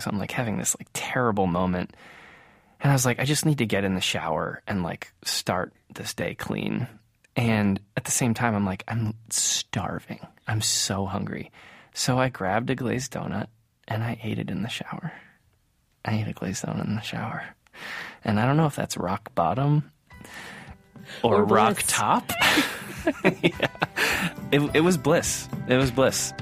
So I'm like having this like terrible moment. And I was like, I just need to get in the shower and like start this day clean. And at the same time, I'm like, I'm starving. I'm so hungry. So I grabbed a glazed donut and I ate it in the shower. I ate a glazed donut in the shower. And I don't know if that's rock bottom or, Or rock top. yeah. it, it was bliss. It was bliss.